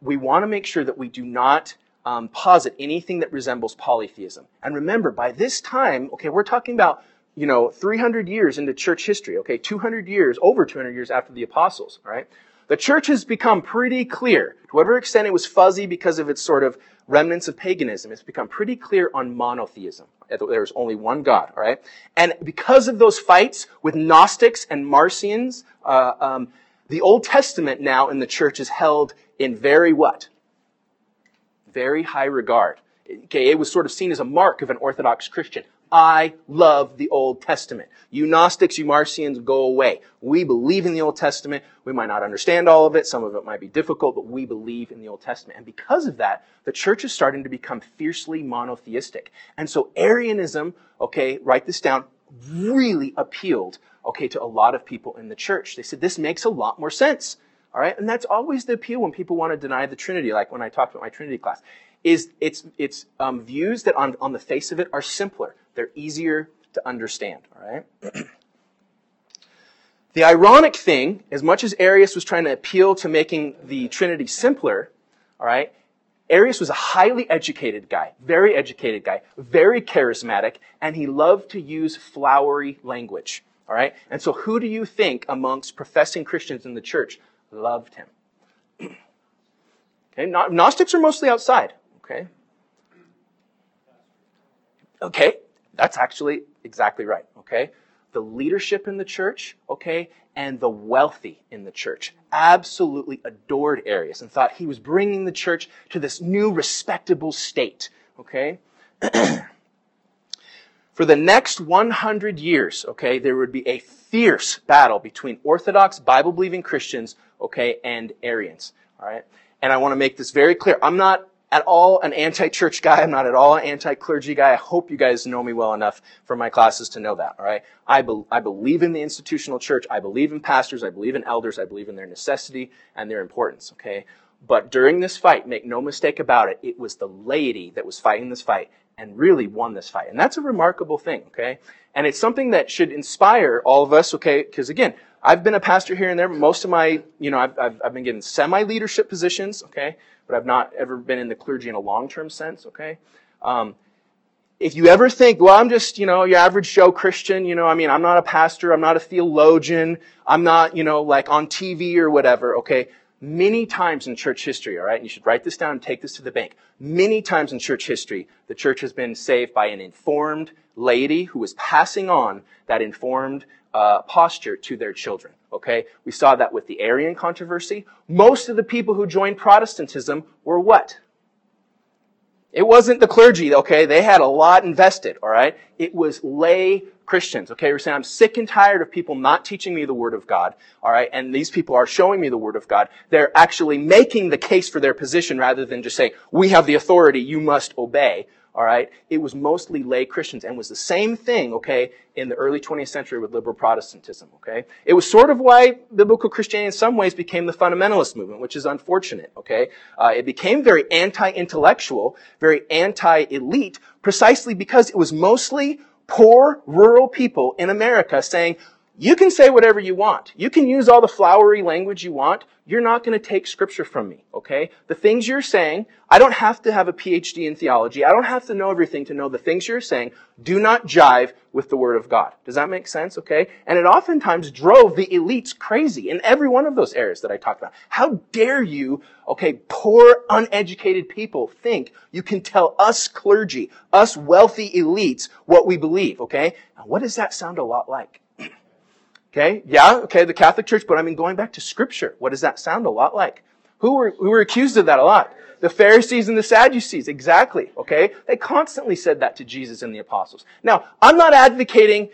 we want to make sure that we do not um, posit anything that resembles polytheism. And remember, by this time, okay, we're talking about you know 300 years into church history. Okay, 200 years, over 200 years after the apostles. Right? The church has become pretty clear. To whatever extent it was fuzzy because of its sort of remnants of paganism, it's become pretty clear on monotheism. There's only one God, all right? And because of those fights with Gnostics and Marcions, uh, um, the Old Testament now in the church is held in very what? Very high regard. Okay, it was sort of seen as a mark of an Orthodox Christian. I love the Old Testament. You Gnostics, you Marcions, go away. We believe in the Old Testament. We might not understand all of it. Some of it might be difficult, but we believe in the Old Testament. And because of that, the church is starting to become fiercely monotheistic. And so Arianism, okay, write this down, really appealed, okay, to a lot of people in the church. They said, this makes a lot more sense. All right. And that's always the appeal when people want to deny the Trinity, like when I talked about my Trinity class is it's, it's um, views that on, on the face of it are simpler. They're easier to understand, all right? the ironic thing, as much as Arius was trying to appeal to making the Trinity simpler, all right, Arius was a highly educated guy, very educated guy, very charismatic, and he loved to use flowery language. All right? And so who do you think amongst professing Christians in the church loved him? okay, Gnostics are mostly outside. Okay? Okay, that's actually exactly right. Okay? The leadership in the church, okay, and the wealthy in the church absolutely adored Arius and thought he was bringing the church to this new respectable state. Okay? For the next 100 years, okay, there would be a fierce battle between Orthodox Bible believing Christians, okay, and Arians. All right? And I want to make this very clear. I'm not at all an anti-church guy. I'm not at all an anti-clergy guy. I hope you guys know me well enough from my classes to know that, all right? I, be- I believe in the institutional church. I believe in pastors. I believe in elders. I believe in their necessity and their importance, okay? But during this fight, make no mistake about it, it was the laity that was fighting this fight and really won this fight. And that's a remarkable thing, okay? And it's something that should inspire all of us, okay? Because again, I've been a pastor here and there. Most of my, you know, I've, I've, I've been given semi-leadership positions, okay? but I've not ever been in the clergy in a long-term sense, okay? Um, if you ever think, well, I'm just, you know, your average Joe Christian, you know, I mean, I'm not a pastor, I'm not a theologian, I'm not, you know, like on TV or whatever, okay? Many times in church history, all right, and you should write this down and take this to the bank. Many times in church history, the church has been saved by an informed laity who was passing on that informed uh, posture to their children. Okay? We saw that with the Arian controversy. Most of the people who joined Protestantism were what? It wasn't the clergy, okay? They had a lot invested, alright? It was lay Christians, okay? We're saying, I'm sick and tired of people not teaching me the Word of God, alright? And these people are showing me the Word of God. They're actually making the case for their position rather than just saying, we have the authority, you must obey, all right? It was mostly lay Christians and was the same thing, okay, in the early 20th century with liberal Protestantism, okay? It was sort of why biblical Christianity in some ways became the fundamentalist movement, which is unfortunate, okay? Uh, it became very anti-intellectual, very anti-elite, precisely because it was mostly poor, rural people in America saying, you can say whatever you want. You can use all the flowery language you want. You're not going to take scripture from me, okay? The things you're saying, I don't have to have a PhD in theology. I don't have to know everything to know the things you're saying do not jive with the Word of God. Does that make sense, okay? And it oftentimes drove the elites crazy in every one of those areas that I talked about. How dare you, okay, poor, uneducated people think you can tell us clergy, us wealthy elites, what we believe, okay? Now, what does that sound a lot like? Okay, yeah, okay, the Catholic Church, but I mean, going back to Scripture, what does that sound a lot like? Who were, who were accused of that a lot? The Pharisees and the Sadducees, exactly, okay? They constantly said that to Jesus and the apostles. Now, I'm not advocating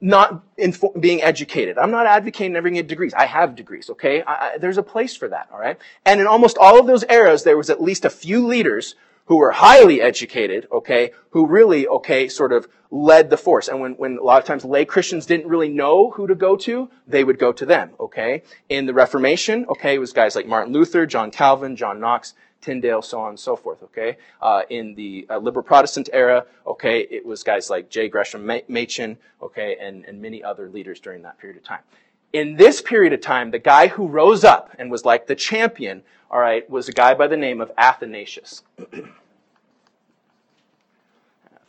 not info- being educated. I'm not advocating never getting degrees. I have degrees, okay? I, I, there's a place for that, all right? And in almost all of those eras, there was at least a few leaders who were highly educated, okay, who really, okay, sort of led the force. And when, when a lot of times lay Christians didn't really know who to go to, they would go to them, okay? In the Reformation, okay, it was guys like Martin Luther, John Calvin, John Knox, Tyndale, so on and so forth, okay? Uh, in the uh, liberal Protestant era, okay, it was guys like J. Gresham Machen, okay, and, and many other leaders during that period of time. In this period of time, the guy who rose up and was like the champion, all right, was a guy by the name of Athanasius.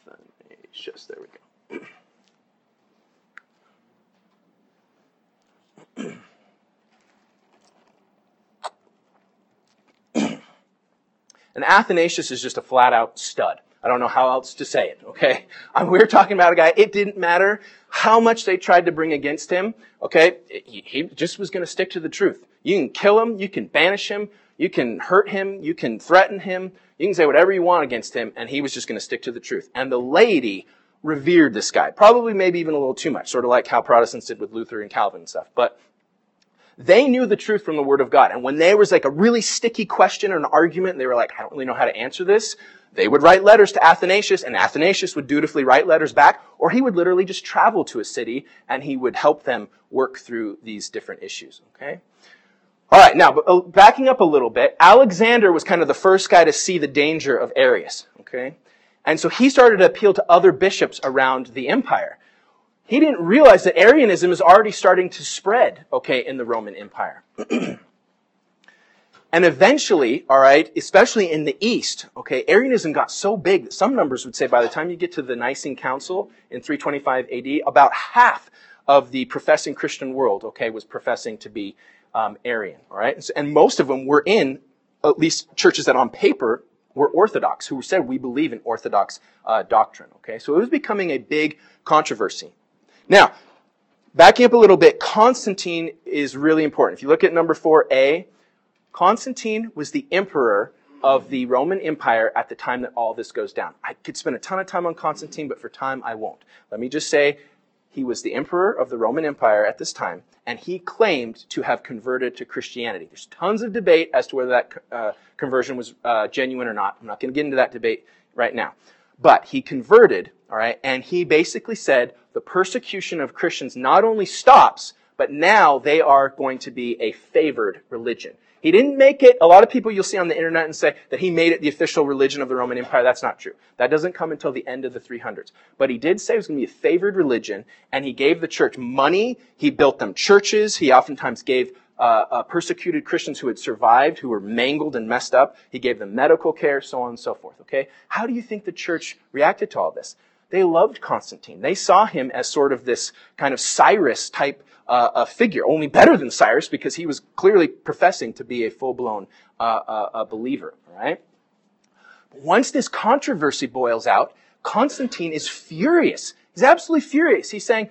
Athanasius, there we go. And Athanasius is just a flat out stud. I don't know how else to say it, okay? Um, we were talking about a guy, it didn't matter how much they tried to bring against him, okay? He, just was going to stick to the truth. You can kill him, you can banish him, you can hurt him, you can threaten him, you can say whatever you want against him, and he was just going to stick to the truth. And the laity revered this guy, probably maybe even a little too much, sort of like how Protestants did with Luther and Calvin and stuff. But they knew the truth from the Word of God. And when there was like a really sticky question or an argument, and they were like, I don't really know how to answer this, they would write letters to Athanasius, and Athanasius would dutifully write letters back, or he would literally just travel to a city and he would help them work through these different issues. Okay? All right, now, uh, backing up a little bit, Alexander was kind of the first guy to see the danger of Arius. Okay? And so he started to appeal to other bishops around the empire he didn't realize that Arianism is already starting to spread, okay, in the Roman Empire. and eventually, all right, especially in the East, okay, Arianism got so big that some numbers would say by the time you get to the Nicene Council in 325 AD, about half of the professing Christian world, okay, was professing to be um, Arian, all right? And most of them were in at least churches that on paper were Orthodox, who said we believe in Orthodox uh, doctrine, okay? So it was becoming a big controversy. Now, backing up a little bit, Constantine is really important. If you look at number 4a, Constantine was the emperor of the Roman Empire at the time that all this goes down. I could spend a ton of time on Constantine, but for time I won't. Let me just say he was the emperor of the Roman Empire at this time, and he claimed to have converted to Christianity. There's tons of debate as to whether that uh, conversion was uh, genuine or not. I'm not going to get into that debate right now. But he converted, all right, and he basically said the persecution of Christians not only stops, but now they are going to be a favored religion. He didn't make it, a lot of people you'll see on the internet and say that he made it the official religion of the Roman Empire. That's not true. That doesn't come until the end of the 300s. But he did say it was going to be a favored religion, and he gave the church money. He built them churches. He oftentimes gave uh, uh, persecuted Christians who had survived, who were mangled and messed up. He gave them medical care, so on and so forth. Okay? How do you think the church reacted to all this? They loved Constantine. They saw him as sort of this kind of Cyrus type uh, figure, only better than Cyrus because he was clearly professing to be a full-blown uh, uh, believer. Right? Once this controversy boils out, Constantine is furious. He's absolutely furious. He's saying,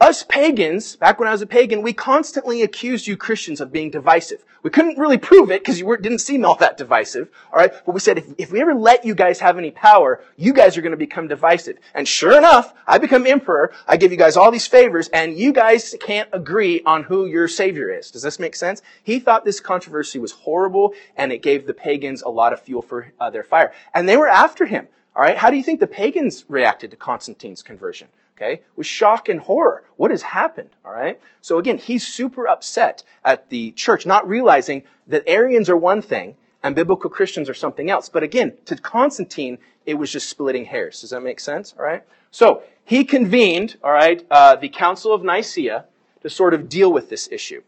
us pagans, back when I was a pagan, we constantly accused you Christians of being divisive. We couldn't really prove it because you didn't seem all that divisive, alright? But we said, if, if we ever let you guys have any power, you guys are going to become divisive. And sure enough, I become emperor, I give you guys all these favors, and you guys can't agree on who your savior is. Does this make sense? He thought this controversy was horrible, and it gave the pagans a lot of fuel for uh, their fire. And they were after him. All right, how do you think the pagans reacted to Constantine's conversion? Okay, with shock and horror. What has happened? All right. So again, he's super upset at the church, not realizing that Arians are one thing and biblical Christians are something else. But again, to Constantine, it was just splitting hairs. Does that make sense? All right. So he convened, all right, uh, the Council of Nicaea to sort of deal with this issue.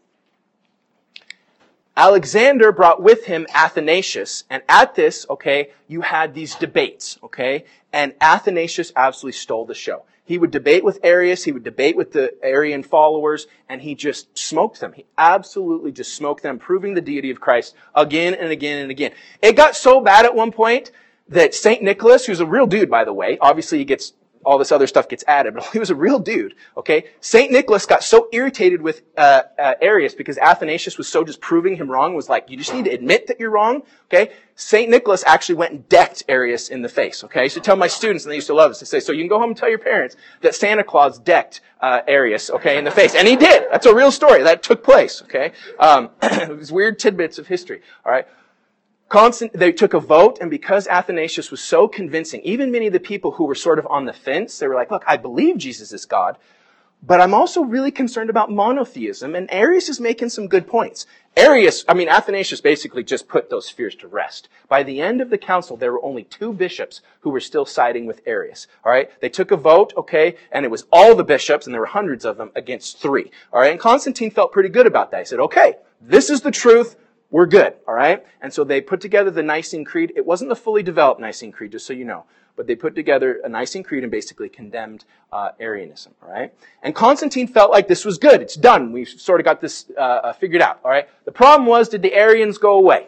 Alexander brought with him Athanasius, and at this, okay, you had these debates, okay, and Athanasius absolutely stole the show. He would debate with Arius, he would debate with the Arian followers, and he just smoked them. He absolutely just smoked them, proving the deity of Christ again and again and again. It got so bad at one point that St. Nicholas, who's a real dude, by the way, obviously he gets all this other stuff gets added, but he was a real dude, okay? St. Nicholas got so irritated with uh, uh, Arius because Athanasius was so just proving him wrong, was like, you just need to admit that you're wrong, okay? St. Nicholas actually went and decked Arius in the face, okay? I used to tell my students, and they used to love this, to say, so you can go home and tell your parents that Santa Claus decked uh, Arius, okay, in the face. And he did. That's a real story. That took place, okay? Um, it was weird tidbits of history, all right? Constant, they took a vote, and because Athanasius was so convincing, even many of the people who were sort of on the fence, they were like, look, I believe Jesus is God, but I'm also really concerned about monotheism, and Arius is making some good points. Arius, I mean, Athanasius basically just put those fears to rest. By the end of the council, there were only two bishops who were still siding with Arius. Alright? They took a vote, okay, and it was all the bishops, and there were hundreds of them, against three. Alright? And Constantine felt pretty good about that. He said, okay, this is the truth, we're good, all right? And so they put together the Nicene Creed. It wasn't the fully developed Nicene Creed, just so you know, but they put together a Nicene Creed and basically condemned uh, Arianism, all right? And Constantine felt like this was good. It's done. We've sort of got this uh, uh, figured out, all right? The problem was, did the Arians go away?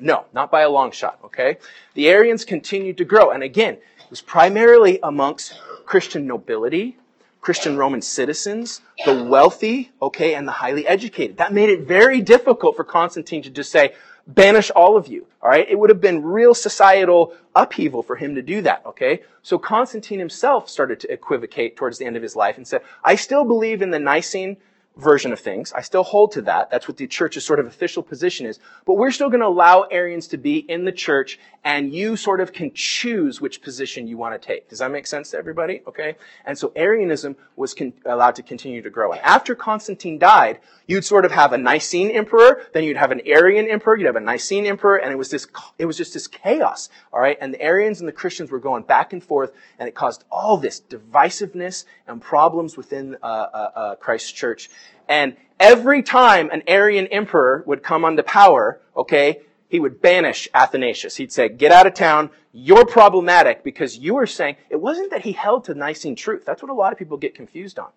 No, not by a long shot, okay? The Arians continued to grow. And again, it was primarily amongst Christian nobility, Christian Roman citizens, the wealthy, okay, and the highly educated. That made it very difficult for Constantine to just say, banish all of you, alright? It would have been real societal upheaval for him to do that, okay? So Constantine himself started to equivocate towards the end of his life and said, I still believe in the Nicene version of things. I still hold to that. That's what the church's sort of official position is. But we're still going to allow Arians to be in the church and you sort of can choose which position you want to take. Does that make sense to everybody? Okay? And so Arianism was con- allowed to continue to grow. And after Constantine died, you'd sort of have a Nicene emperor, then you'd have an Arian emperor, you'd have a Nicene emperor, and it was this, it was just this chaos. Alright? And the Arians and the Christians were going back and forth, and it caused all this divisiveness and problems within uh, uh, uh, Christ's church. And every time an Arian emperor would come onto power, okay, he would banish Athanasius. He'd say, get out of town. You're problematic because you are saying, it wasn't that he held to Nicene truth. That's what a lot of people get confused on.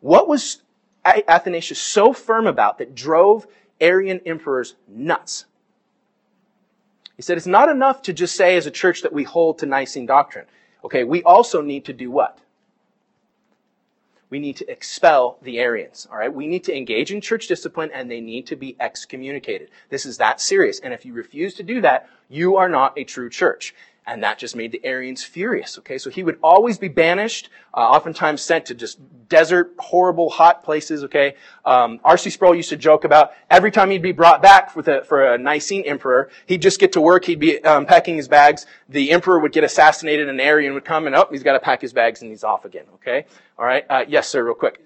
What was Athanasius so firm about that drove Arian emperors nuts? He said, it's not enough to just say as a church that we hold to Nicene doctrine. Okay, we also need to do what? We need to expel the Arians. All right. We need to engage in church discipline and they need to be excommunicated. This is that serious. And if you refuse to do that, you are not a true church. And that just made the Arians furious. Okay. So he would always be banished, uh, oftentimes sent to just desert, horrible, hot places. Okay. Um, R.C. Sproul used to joke about every time he'd be brought back for, the, for a Nicene emperor, he'd just get to work. He'd be um, packing his bags. The emperor would get assassinated. An Arian would come and, oh, he's got to pack his bags and he's off again. Okay. All right. Uh, yes, sir. Real quick.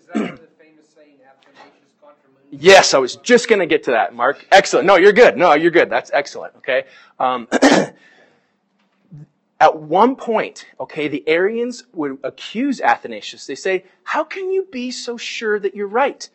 Yes, I was just going to get to that, Mark. Excellent. No, you're good. No, you're good. That's excellent. Okay. Um, at one point, okay, the Arians would accuse Athanasius. They say, "How can you be so sure that you're right?"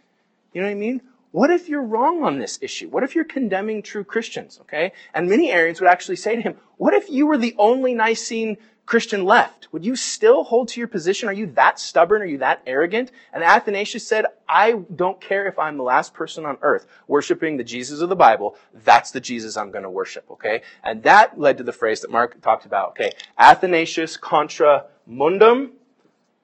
You know what I mean? What if you're wrong on this issue? What if you're condemning true Christians? Okay, and many Arians would actually say to him, "What if you were the only Nicene Christian left, would you still hold to your position? Are you that stubborn? Are you that arrogant? And Athanasius said, I don't care if I'm the last person on earth worshiping the Jesus of the Bible. That's the Jesus I'm going to worship, okay? And that led to the phrase that Mark talked about, okay? Athanasius contra mundum,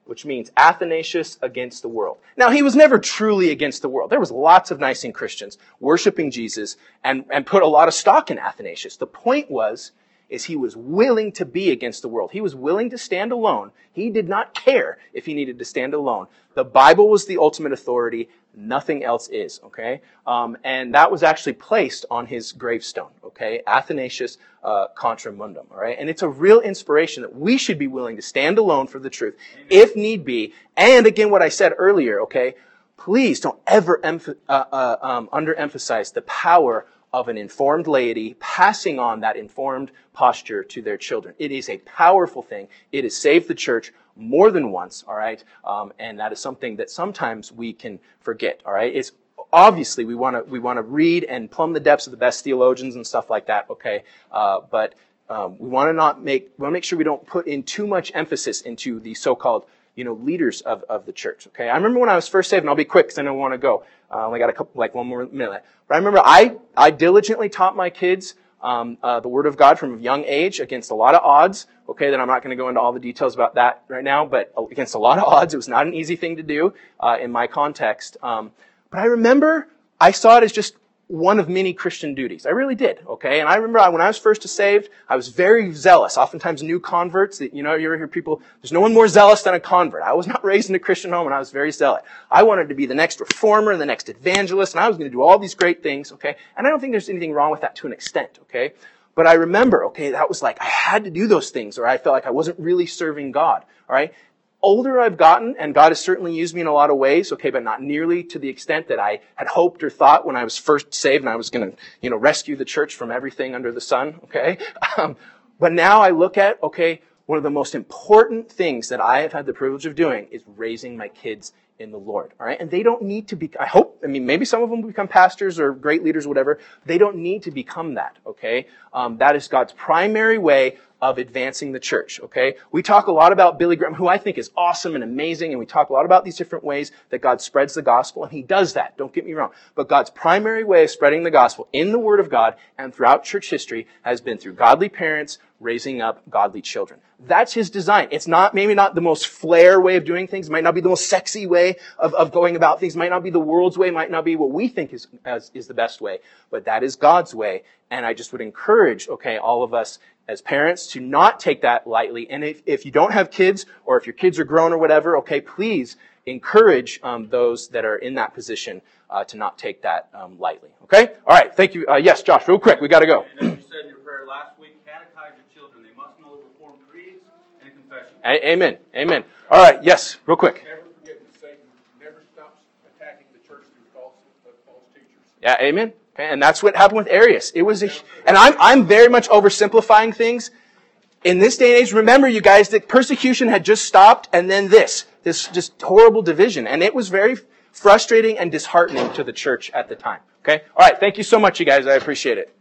which means Athanasius against the world. Now, he was never truly against the world. There was lots of Nicene Christians worshiping Jesus and, and put a lot of stock in Athanasius. The point was, is he was willing to be against the world. He was willing to stand alone. He did not care if he needed to stand alone. The Bible was the ultimate authority. Nothing else is, okay? Um, and that was actually placed on his gravestone, okay? Athanasius uh, contra mundum, all right? And it's a real inspiration that we should be willing to stand alone for the truth, if need be. And again, what I said earlier, okay? Please don't ever emph- uh, uh, um, underemphasize the power of an informed laity passing on that informed posture to their children. It is a powerful thing. It has saved the church more than once, all right? Um, and that is something that sometimes we can forget, all right? It's obviously we want to we want to read and plumb the depths of the best theologians and stuff like that, okay? Uh, but um, we want to not make we want to make sure we don't put in too much emphasis into the so-called you know leaders of, of the church. Okay, I remember when I was first saved, and I'll be quick because I don't want to go. I only got a couple, like one more minute. But I remember I, I diligently taught my kids um, uh, the Word of God from a young age against a lot of odds. Okay, then I'm not going to go into all the details about that right now, but against a lot of odds, it was not an easy thing to do uh, in my context. Um, but I remember I saw it as just one of many Christian duties. I really did, okay? And I remember when I was first saved, I was very zealous. Oftentimes new converts, you know, you ever hear people, there's no one more zealous than a convert. I was not raised in a Christian home and I was very zealous. I wanted to be the next reformer, the next evangelist, and I was going to do all these great things, okay? And I don't think there's anything wrong with that to an extent, okay? But I remember, okay, that was like, I had to do those things or I felt like I wasn't really serving God, alright? Older I've gotten, and God has certainly used me in a lot of ways, okay, but not nearly to the extent that I had hoped or thought when I was first saved and I was going to, you know, rescue the church from everything under the sun, okay? Um, but now I look at, okay, one of the most important things that I have had the privilege of doing is raising my kids in the Lord. All right. And they don't need to be, I hope, I mean, maybe some of them become pastors or great leaders, or whatever. They don't need to become that. Okay. Um, that is God's primary way of advancing the church, okay? We talk a lot about Billy Graham, who I think is awesome and amazing, and we talk a lot about these different ways that God spreads the gospel, and he does that, don't get me wrong. But God's primary way of spreading the gospel in the Word of God and throughout church history has been through godly parents raising up godly children. That's his design. It's not, maybe not the most flair way of doing things, it might not be the most sexy way of, of going about things, it might not be the world's way, it might not be what we think is, as, is the best way, but that is God's way. And I just would encourage, okay, all of us as parents to not take that lightly. And if, if you don't have kids or if your kids are grown or whatever, okay, please encourage um, those that are in that position uh, to not take that um, lightly. Okay? All right. Thank you. Uh, yes, Josh, real quick. We got to go. And as you said in your prayer last week, catechize your children. They must know the Reformed creeds and confession. A- amen. Amen. All right. Yes, real quick. Never forget that Satan never stops attacking the church through false, uh, false teachers. Yeah, amen. Okay, and that's what happened with Arius. It was a, and I'm, I'm very much oversimplifying things. In this day and age, remember you guys that persecution had just stopped and then this, this just horrible division. And it was very frustrating and disheartening to the church at the time. Okay? Alright, thank you so much you guys. I appreciate it.